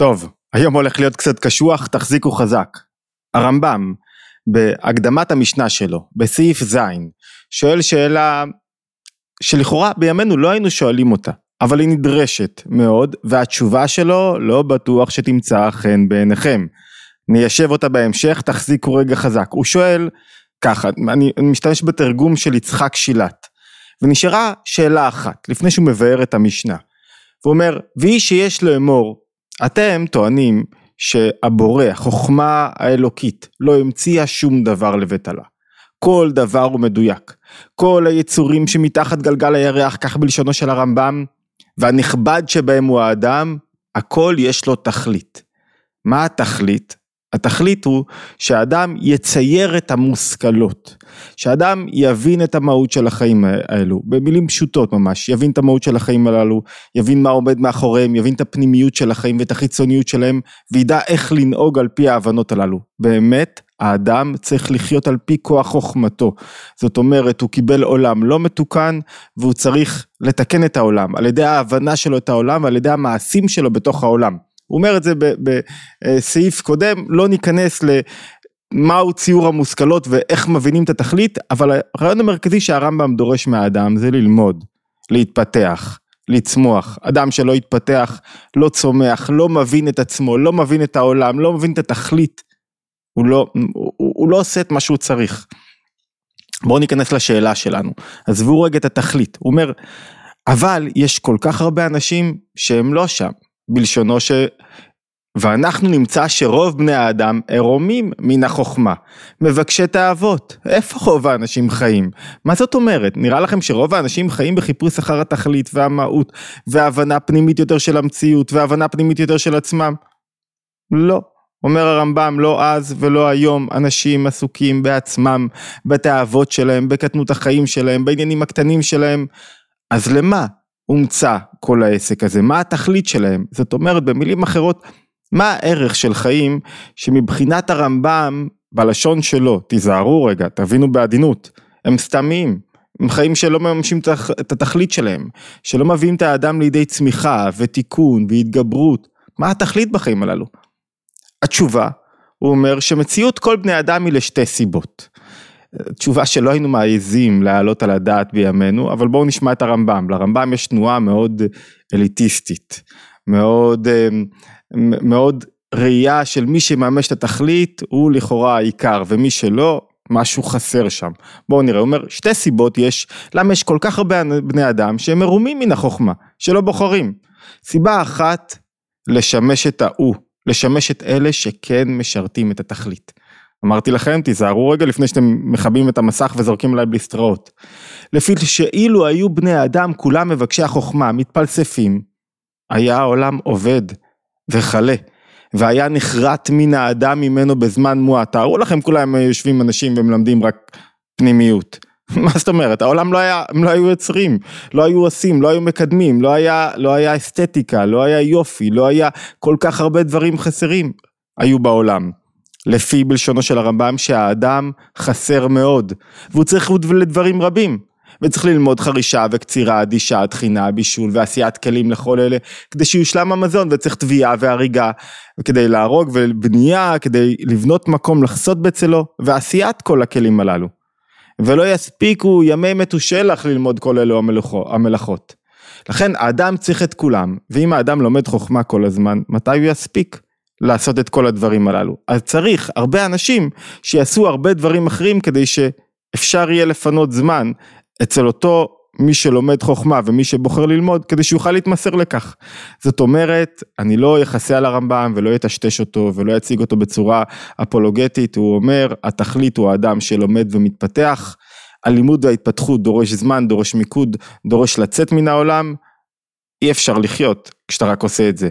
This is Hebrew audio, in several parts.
טוב, היום הולך להיות קצת קשוח, תחזיקו חזק. הרמב"ם, בהקדמת המשנה שלו, בסעיף ז', שואל שאלה שלכאורה בימינו לא היינו שואלים אותה, אבל היא נדרשת מאוד, והתשובה שלו לא בטוח שתמצא חן בעיניכם. ניישב אותה בהמשך, תחזיקו רגע חזק. הוא שואל ככה, אני, אני משתמש בתרגום של יצחק שילת, ונשארה שאלה אחת, לפני שהוא מבאר את המשנה. הוא אומר, ואיש שיש לאמור, אתם טוענים שהבורא, החוכמה האלוקית, לא המציאה שום דבר לבטלה. כל דבר הוא מדויק. כל היצורים שמתחת גלגל הירח, כך בלשונו של הרמב"ם, והנכבד שבהם הוא האדם, הכל יש לו תכלית. מה התכלית? התכלית הוא שהאדם יצייר את המושכלות, שאדם יבין את המהות של החיים האלו, במילים פשוטות ממש, יבין את המהות של החיים הללו, יבין מה עומד מאחוריהם, יבין את הפנימיות של החיים ואת החיצוניות שלהם, וידע איך לנהוג על פי ההבנות הללו. באמת, האדם צריך לחיות על פי כוח חוכמתו. זאת אומרת, הוא קיבל עולם לא מתוקן, והוא צריך לתקן את העולם, על ידי ההבנה שלו את העולם ועל ידי המעשים שלו בתוך העולם. הוא אומר את זה בסעיף קודם, לא ניכנס למהו ציור המושכלות ואיך מבינים את התכלית, אבל הרעיון המרכזי שהרמב"ם דורש מהאדם זה ללמוד, להתפתח, לצמוח. אדם שלא יתפתח, לא צומח, לא מבין את עצמו, לא מבין את העולם, לא מבין את התכלית, הוא לא, הוא, הוא לא עושה את מה שהוא צריך. בואו ניכנס לשאלה שלנו, עזבו רגע את התכלית, הוא אומר, אבל יש כל כך הרבה אנשים שהם לא שם, בלשונו ש... ואנחנו נמצא שרוב בני האדם ערומים מן החוכמה, מבקשי תאוות. איפה רוב האנשים חיים? מה זאת אומרת? נראה לכם שרוב האנשים חיים בחיפוש אחר התכלית והמהות, והבנה פנימית יותר של המציאות, והבנה פנימית יותר של עצמם? לא. אומר הרמב"ם, לא אז ולא היום אנשים עסוקים בעצמם, בתאוות שלהם, בקטנות החיים שלהם, בעניינים הקטנים שלהם. אז למה? הומצא כל העסק הזה, מה התכלית שלהם, זאת אומרת במילים אחרות, מה הערך של חיים שמבחינת הרמב"ם, בלשון שלו, תיזהרו רגע, תבינו בעדינות, הם סתמיים, הם חיים שלא מממשים את התכלית שלהם, שלא מביאים את האדם לידי צמיחה ותיקון והתגברות, מה התכלית בחיים הללו? התשובה, הוא אומר שמציאות כל בני אדם היא לשתי סיבות. תשובה שלא היינו מעיזים להעלות על הדעת בימינו, אבל בואו נשמע את הרמב"ם. לרמב"ם יש תנועה מאוד אליטיסטית, מאוד, אה, מאוד ראייה של מי שמממש את התכלית הוא לכאורה העיקר, ומי שלא, משהו חסר שם. בואו נראה, הוא אומר, שתי סיבות יש, למה יש כל כך הרבה בני אדם שהם מרומים מן החוכמה, שלא בוחרים. סיבה אחת, לשמש את ההוא, לשמש את אלה שכן משרתים את התכלית. אמרתי לכם, תיזהרו רגע לפני שאתם מכבים את המסך וזורקים עליי בליסטראות. לפי שאילו היו בני האדם כולם מבקשי החוכמה, מתפלספים, היה העולם עובד וכלה, והיה נחרט מן האדם ממנו בזמן מועט. תארו לכם כולם יושבים אנשים ומלמדים רק פנימיות. מה זאת אומרת, העולם לא היה, הם לא היו יוצרים, לא היו עושים, לא היו מקדמים, לא היה, לא היה אסתטיקה, לא היה יופי, לא היה כל כך הרבה דברים חסרים היו בעולם. לפי בלשונו של הרמב"ם שהאדם חסר מאוד, והוא צריך לדברים רבים, וצריך ללמוד חרישה וקצירה, אדישה, תחינה, בישול ועשיית כלים לכל אלה, כדי שיושלם המזון, וצריך תביעה והריגה, כדי להרוג ובנייה, כדי לבנות מקום לחסות בצלו, ועשיית כל הכלים הללו. ולא יספיקו ימי מתושלח ללמוד כל אלו המלאכות. לכן האדם צריך את כולם, ואם האדם לומד חוכמה כל הזמן, מתי הוא יספיק? לעשות את כל הדברים הללו. אז צריך הרבה אנשים שיעשו הרבה דברים אחרים כדי שאפשר יהיה לפנות זמן אצל אותו מי שלומד חוכמה ומי שבוחר ללמוד כדי שיוכל להתמסר לכך. זאת אומרת, אני לא אכסה על הרמב"ם ולא אטשטש אותו ולא אציג אותו בצורה אפולוגטית, הוא אומר, התכלית הוא האדם שלומד ומתפתח, הלימוד וההתפתחות דורש זמן, דורש מיקוד, דורש לצאת מן העולם, אי אפשר לחיות כשאתה רק עושה את זה.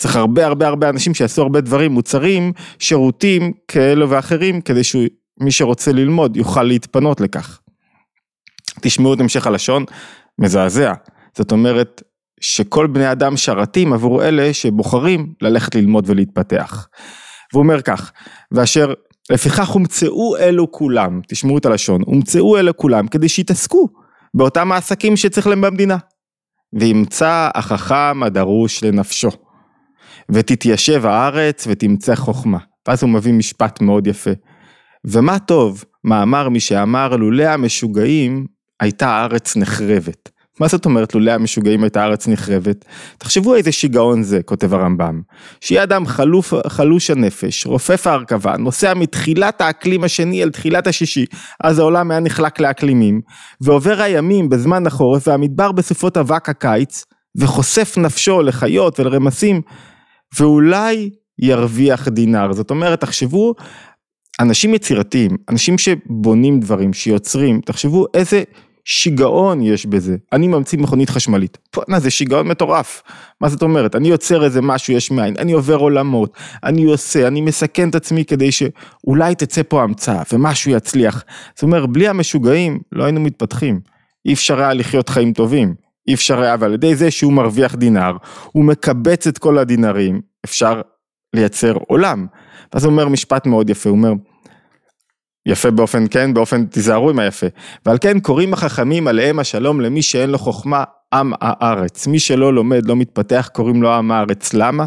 צריך הרבה הרבה הרבה אנשים שיעשו הרבה דברים, מוצרים, שירותים כאלו ואחרים, כדי שמי שרוצה ללמוד יוכל להתפנות לכך. תשמעו את המשך הלשון, מזעזע. זאת אומרת שכל בני אדם שרתים עבור אלה שבוחרים ללכת ללמוד ולהתפתח. והוא אומר כך, ואשר לפיכך הומצאו אלו כולם, תשמעו את הלשון, הומצאו אלו כולם כדי שיתעסקו באותם העסקים שצריך להם במדינה. וימצא החכם הדרוש לנפשו. ותתיישב הארץ ותמצא חוכמה. ואז הוא מביא משפט מאוד יפה. ומה טוב, מאמר מי שאמר לולא המשוגעים הייתה הארץ נחרבת. מה זאת אומרת לולא המשוגעים הייתה הארץ נחרבת? תחשבו איזה שיגעון זה, כותב הרמב"ם. שיהיה אדם חלוף, חלוש הנפש, רופף ההרכבה, נוסע מתחילת האקלים השני אל תחילת השישי, אז העולם היה נחלק לאקלימים, ועובר הימים בזמן החורף והמדבר בסופות אבק הקיץ, וחושף נפשו לחיות ולרמסים, ואולי ירוויח דינר. זאת אומרת, תחשבו, אנשים יצירתיים, אנשים שבונים דברים, שיוצרים, תחשבו איזה שיגעון יש בזה. אני ממציא מכונית חשמלית. בואנה זה שיגעון מטורף. מה זאת אומרת? אני יוצר איזה משהו יש מאין, אני עובר עולמות, אני עושה, אני מסכן את עצמי כדי שאולי תצא פה המצאה ומשהו יצליח. זאת אומרת, בלי המשוגעים לא היינו מתפתחים. אי אפשר היה לחיות חיים טובים. אי אפשר היה, ועל ידי זה שהוא מרוויח דינר, הוא מקבץ את כל הדינרים, אפשר לייצר עולם. ואז הוא אומר משפט מאוד יפה, הוא אומר, יפה באופן כן, באופן תיזהרו עם היפה. ועל כן קוראים החכמים עליהם השלום למי שאין לו חוכמה עם הארץ. מי שלא לומד, לא מתפתח, קוראים לו עם הארץ. למה?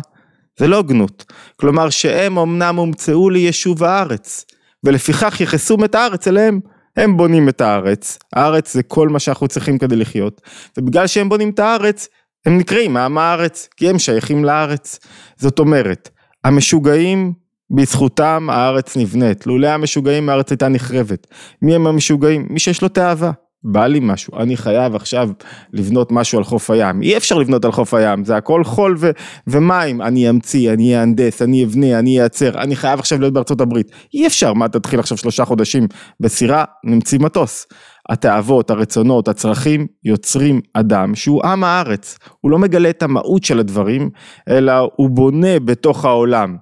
זה לא הוגנות. כלומר שהם אמנם הומצאו ליישוב הארץ, ולפיכך יכסום את הארץ אליהם. הם בונים את הארץ, הארץ זה כל מה שאנחנו צריכים כדי לחיות, ובגלל שהם בונים את הארץ, הם נקראים עם הארץ, כי הם שייכים לארץ. זאת אומרת, המשוגעים בזכותם הארץ נבנית, לולא המשוגעים הארץ הייתה נחרבת. מי הם המשוגעים? מי שיש לו תאווה. בא לי משהו, אני חייב עכשיו לבנות משהו על חוף הים, אי אפשר לבנות על חוף הים, זה הכל חול ו- ומים, אני אמציא, אני אהנדס, אני אבנה, אני אייצר, אני חייב עכשיו להיות בארצות הברית, אי אפשר, מה תתחיל עכשיו שלושה חודשים בסירה, נמציא מטוס. התאוות, הרצונות, הצרכים, יוצרים אדם שהוא עם הארץ, הוא לא מגלה את המהות של הדברים, אלא הוא בונה בתוך העולם.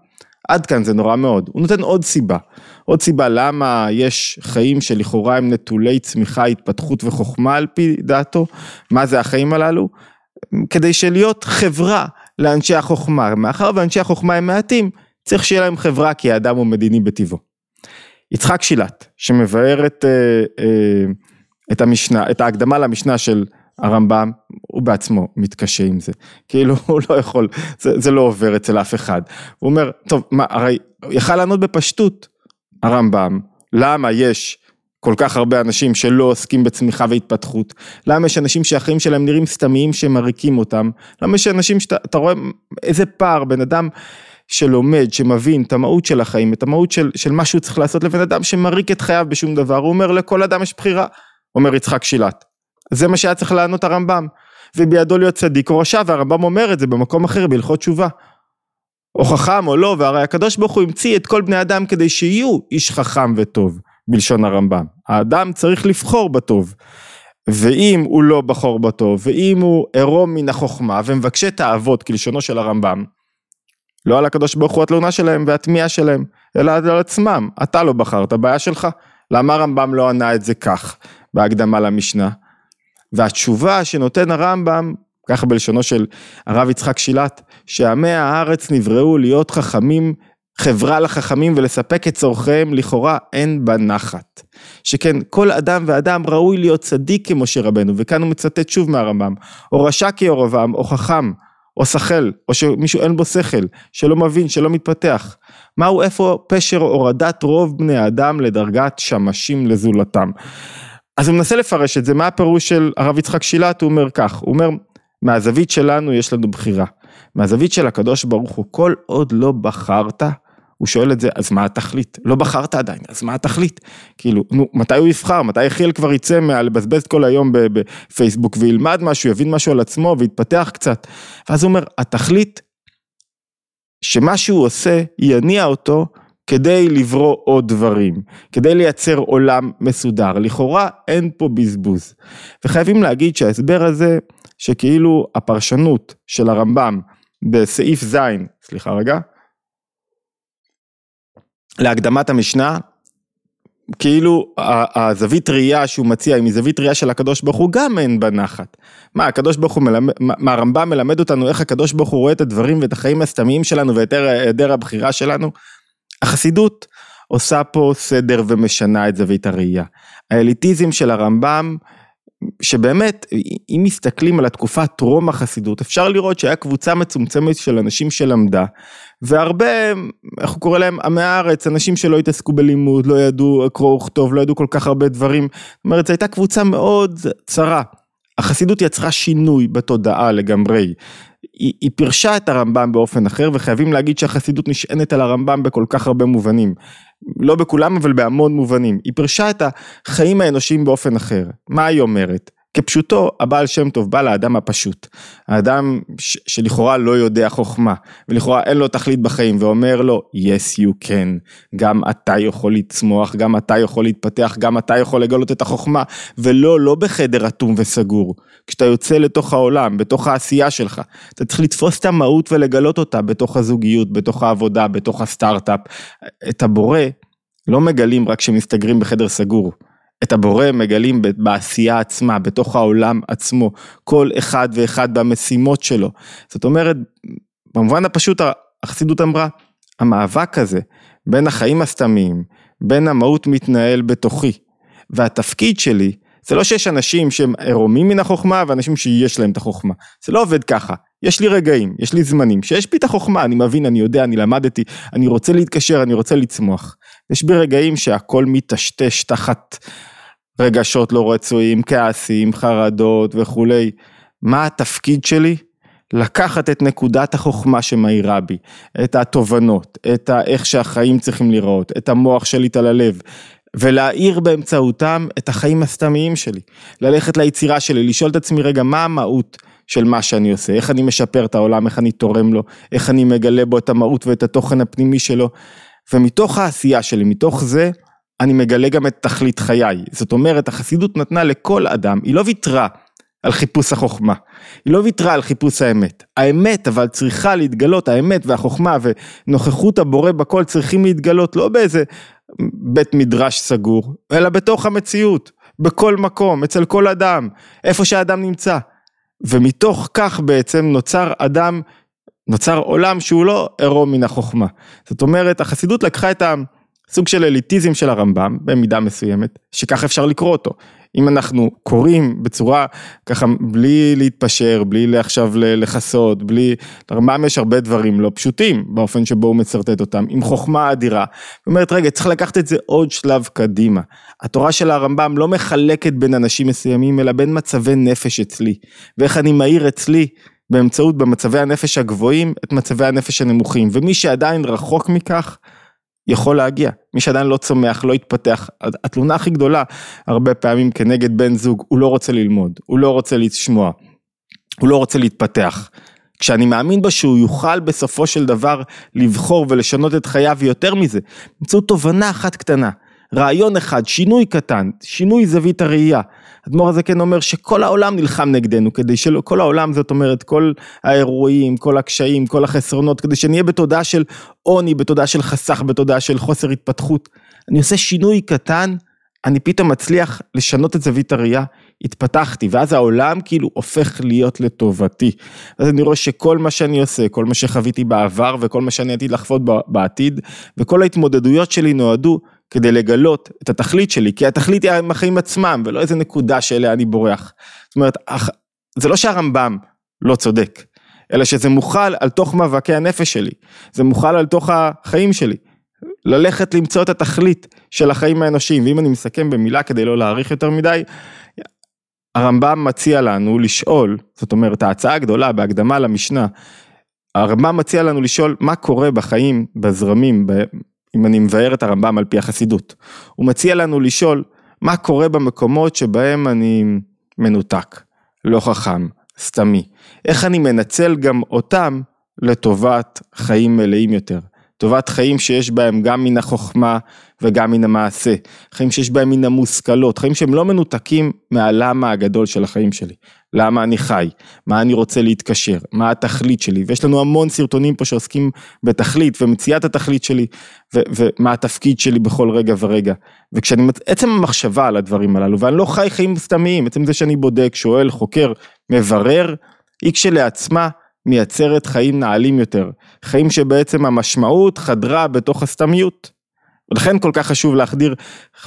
עד כאן זה נורא מאוד. הוא נותן עוד סיבה. עוד סיבה למה יש חיים שלכאורה הם נטולי צמיחה, התפתחות וחוכמה על פי דעתו. מה זה החיים הללו? כדי שלהיות חברה לאנשי החוכמה. מאחר ואנשי החוכמה הם מעטים, צריך שיהיה להם חברה כי האדם הוא מדיני בטבעו. יצחק שילת, שמבאר את, אה, אה, את המשנה, את ההקדמה למשנה של הרמב"ם, הוא בעצמו מתקשה עם זה, כאילו הוא לא יכול, זה, זה לא עובר אצל אף אחד. הוא אומר, טוב, מה, הרי יכל לענות בפשטות, הרמב"ם, למה יש כל כך הרבה אנשים שלא עוסקים בצמיחה והתפתחות? למה יש אנשים שהחיים שלהם נראים סתמיים שמריקים אותם? למה יש אנשים שאתה רואה איזה פער, בן אדם שלומד, שמבין את המהות של החיים, את המהות של, של מה שהוא צריך לעשות לבן אדם שמריק את חייו בשום דבר, הוא אומר לכל אדם יש בחירה, אומר יצחק שילת. זה מה שהיה צריך לענות הרמב"ם. ובידו להיות צדיק או רשע, והרמב"ם אומר את זה במקום אחר בהלכות תשובה. או חכם או לא, והרי הקדוש ברוך הוא המציא את כל בני אדם כדי שיהיו איש חכם וטוב, בלשון הרמב"ם. האדם צריך לבחור בטוב. ואם הוא לא בחור בטוב, ואם הוא עירום מן החוכמה ומבקשי תאוות כלשונו של הרמב"ם, לא על הקדוש ברוך הוא התלונה שלהם והתמיהה שלהם, אלא על עצמם, אתה לא בחרת, בעיה שלך. למה הרמב"ם לא ענה את זה כך, בהקדמה למשנה? והתשובה שנותן הרמב"ם, ככה בלשונו של הרב יצחק שילת, שעמי הארץ נבראו להיות חכמים, חברה לחכמים ולספק את צורכיהם, לכאורה אין בה נחת. שכן כל אדם ואדם ראוי להיות צדיק כמשה רבנו, וכאן הוא מצטט שוב מהרמב"ם, או רשע כירבעם, או חכם, או שכל, או שמישהו אין בו שכל, שלא מבין, שלא מתפתח. מהו איפה פשר הורדת רוב בני האדם לדרגת שמשים לזולתם. אז הוא מנסה לפרש את זה, מה הפירוש של הרב יצחק שילת, הוא אומר כך, הוא אומר, מהזווית שלנו יש לנו בחירה, מהזווית של הקדוש ברוך הוא, כל עוד לא בחרת, הוא שואל את זה, אז מה התכלית? לא בחרת עדיין, אז מה התכלית? כאילו, נו, מתי הוא יבחר? מתי יחיאל כבר יצא מלבזבז כל היום בפייסבוק וילמד משהו, יבין משהו על עצמו ויתפתח קצת? ואז הוא אומר, התכלית, שמה שהוא עושה, יניע אותו כדי לברוא עוד דברים, כדי לייצר עולם מסודר. לכאורה אין פה בזבוז. וחייבים להגיד שההסבר הזה, שכאילו הפרשנות של הרמב"ם בסעיף ז', סליחה רגע, להקדמת המשנה, כאילו הזווית ראייה שהוא מציע היא מזווית ראייה של הקדוש ברוך הוא גם אין בה נחת. מה הקדוש ברוך הוא מלמד, מה הרמב"ם מלמד אותנו איך הקדוש ברוך הוא רואה את הדברים ואת החיים הסתמיים שלנו ואת היעדר הבחירה שלנו? החסידות עושה פה סדר ומשנה את זווית הראייה. האליטיזם של הרמב"ם שבאמת, אם מסתכלים על התקופה טרום החסידות, אפשר לראות שהיה קבוצה מצומצמת של אנשים שלמדה, והרבה, איך הוא קורא להם, עמי הארץ, אנשים שלא התעסקו בלימוד, לא ידעו קרוא וכתוב, לא ידעו כל כך הרבה דברים. זאת אומרת, זו הייתה קבוצה מאוד צרה. החסידות יצרה שינוי בתודעה לגמרי. היא, היא פירשה את הרמב"ם באופן אחר, וחייבים להגיד שהחסידות נשענת על הרמב"ם בכל כך הרבה מובנים. לא בכולם, אבל בהמון מובנים. היא פירשה את החיים האנושיים באופן אחר. מה היא אומרת? כפשוטו, הבעל שם טוב בא לאדם הפשוט, האדם שלכאורה לא יודע חוכמה, ולכאורה אין לו תכלית בחיים, ואומר לו, yes you can, גם אתה יכול לצמוח, גם אתה יכול להתפתח, גם אתה יכול לגלות את החוכמה, ולא, לא בחדר אטום וסגור, כשאתה יוצא לתוך העולם, בתוך העשייה שלך, אתה צריך לתפוס את המהות ולגלות אותה בתוך הזוגיות, בתוך העבודה, בתוך הסטארט-אפ, את הבורא לא מגלים רק כשמסתגרים בחדר סגור. את הבורא מגלים בעשייה עצמה, בתוך העולם עצמו, כל אחד ואחד במשימות שלו. זאת אומרת, במובן הפשוט החסידות אמרה, המאבק הזה בין החיים הסתמיים, בין המהות מתנהל בתוכי, והתפקיד שלי, זה לא שיש אנשים שהם עירומים מן החוכמה ואנשים שיש להם את החוכמה, זה לא עובד ככה. יש לי רגעים, יש לי זמנים, שיש בי את החוכמה, אני מבין, אני יודע, אני למדתי, אני רוצה להתקשר, אני רוצה לצמוח. יש בי רגעים שהכל מטשטש תחת רגשות לא רצויים, כעסים, חרדות וכולי. מה התפקיד שלי? לקחת את נקודת החוכמה שמאירה בי, את התובנות, את איך שהחיים צריכים להיראות, את המוח שלי על הלב, ולהאיר באמצעותם את החיים הסתמיים שלי. ללכת ליצירה שלי, לשאול את עצמי רגע מה המהות של מה שאני עושה, איך אני משפר את העולם, איך אני תורם לו, איך אני מגלה בו את המהות ואת התוכן הפנימי שלו. ומתוך העשייה שלי, מתוך זה, אני מגלה גם את תכלית חיי. זאת אומרת, החסידות נתנה לכל אדם, היא לא ויתרה על חיפוש החוכמה, היא לא ויתרה על חיפוש האמת. האמת אבל צריכה להתגלות, האמת והחוכמה ונוכחות הבורא בכל צריכים להתגלות לא באיזה בית מדרש סגור, אלא בתוך המציאות, בכל מקום, אצל כל אדם, איפה שהאדם נמצא. ומתוך כך בעצם נוצר אדם, נוצר עולם שהוא לא עירום מן החוכמה. זאת אומרת, החסידות לקחה את ה... סוג של אליטיזם של הרמב"ם במידה מסוימת, שככה אפשר לקרוא אותו. אם אנחנו קוראים בצורה ככה בלי להתפשר, בלי עכשיו לכסות, בלי, לרמב"ם יש הרבה דברים לא פשוטים באופן שבו הוא מצרטט אותם, עם חוכמה אדירה. היא אומרת רגע צריך לקחת את זה עוד שלב קדימה. התורה של הרמב"ם לא מחלקת בין אנשים מסוימים אלא בין מצבי נפש אצלי, ואיך אני מאיר אצלי באמצעות במצבי הנפש הגבוהים את מצבי הנפש הנמוכים, ומי שעדיין רחוק מכך יכול להגיע, מי שעדיין לא צומח, לא התפתח, התלונה הכי גדולה הרבה פעמים כנגד בן זוג, הוא לא רוצה ללמוד, הוא לא רוצה לשמוע, הוא לא רוצה להתפתח. כשאני מאמין בה שהוא יוכל בסופו של דבר לבחור ולשנות את חייו ויותר מזה, באמצעות תובנה אחת קטנה, רעיון אחד, שינוי קטן, שינוי זווית הראייה. אדמו"ר הזה כן אומר שכל העולם נלחם נגדנו, כדי שלא, כל העולם זאת אומרת, כל האירועים, כל הקשיים, כל החסרונות, כדי שנהיה בתודעה של עוני, בתודעה של חסך, בתודעה של חוסר התפתחות. אני עושה שינוי קטן, אני פתאום מצליח לשנות את זווית הראייה, התפתחתי, ואז העולם כאילו הופך להיות לטובתי. אז אני רואה שכל מה שאני עושה, כל מה שחוויתי בעבר וכל מה שאני עתיד לחוות בעתיד, וכל ההתמודדויות שלי נועדו כדי לגלות את התכלית שלי, כי התכלית היא החיים עצמם, ולא איזה נקודה שאליה אני בורח. זאת אומרת, זה לא שהרמב"ם לא צודק, אלא שזה מוכל על תוך מאבקי הנפש שלי, זה מוכל על תוך החיים שלי. ללכת למצוא את התכלית של החיים האנושיים, ואם אני מסכם במילה כדי לא להאריך יותר מדי, הרמב"ם מציע לנו לשאול, זאת אומרת ההצעה הגדולה בהקדמה למשנה, הרמב"ם מציע לנו לשאול מה קורה בחיים, בזרמים, אם אני מבאר את הרמב"ם על פי החסידות. הוא מציע לנו לשאול מה קורה במקומות שבהם אני מנותק, לא חכם, סתמי. איך אני מנצל גם אותם לטובת חיים מלאים יותר. טובת חיים שיש בהם גם מן החוכמה וגם מן המעשה, חיים שיש בהם מן המושכלות, חיים שהם לא מנותקים מהלמה הגדול של החיים שלי, למה אני חי, מה אני רוצה להתקשר, מה התכלית שלי, ויש לנו המון סרטונים פה שעוסקים בתכלית ומציאת התכלית שלי, ו- ומה התפקיד שלי בכל רגע ורגע, וכשאני, עצם המחשבה על הדברים הללו, ואני לא חי חיים סתמיים, עצם זה שאני בודק, שואל, חוקר, מברר, היא כשלעצמה מייצרת חיים נעלים יותר, חיים שבעצם המשמעות חדרה בתוך הסתמיות. ולכן כל כך חשוב להחדיר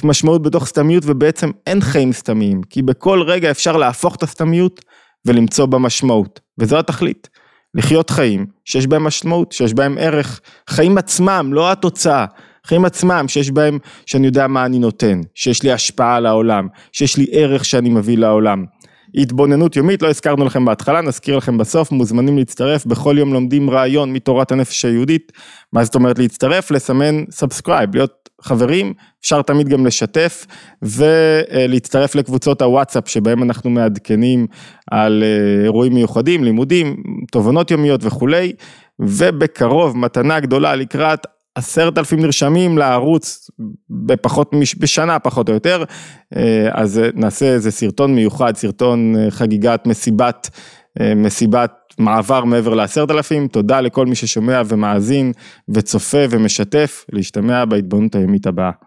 משמעות בתוך סתמיות ובעצם אין חיים סתמיים, כי בכל רגע אפשר להפוך את הסתמיות ולמצוא בה משמעות, וזו התכלית. לחיות חיים שיש בהם משמעות, שיש בהם ערך, חיים עצמם, לא התוצאה, חיים עצמם שיש בהם, שאני יודע מה אני נותן, שיש לי השפעה על העולם, שיש לי ערך שאני מביא לעולם. התבוננות יומית, לא הזכרנו לכם בהתחלה, נזכיר לכם בסוף, מוזמנים להצטרף, בכל יום לומדים רעיון מתורת הנפש היהודית, מה זאת אומרת להצטרף? לסמן subscribe, להיות חברים, אפשר תמיד גם לשתף ולהצטרף לקבוצות הוואטסאפ שבהם אנחנו מעדכנים על אה, אירועים מיוחדים, לימודים, תובנות יומיות וכולי, ובקרוב מתנה גדולה לקראת עשרת אלפים נרשמים לערוץ בפחות, בשנה פחות או יותר, אה, אז נעשה איזה סרטון מיוחד, סרטון אה, חגיגת מסיבת, אה, מסיבת מעבר מעבר לעשרת אלפים, תודה לכל מי ששומע ומאזין וצופה ומשתף, להשתמע בהתבוננות היומית הבאה.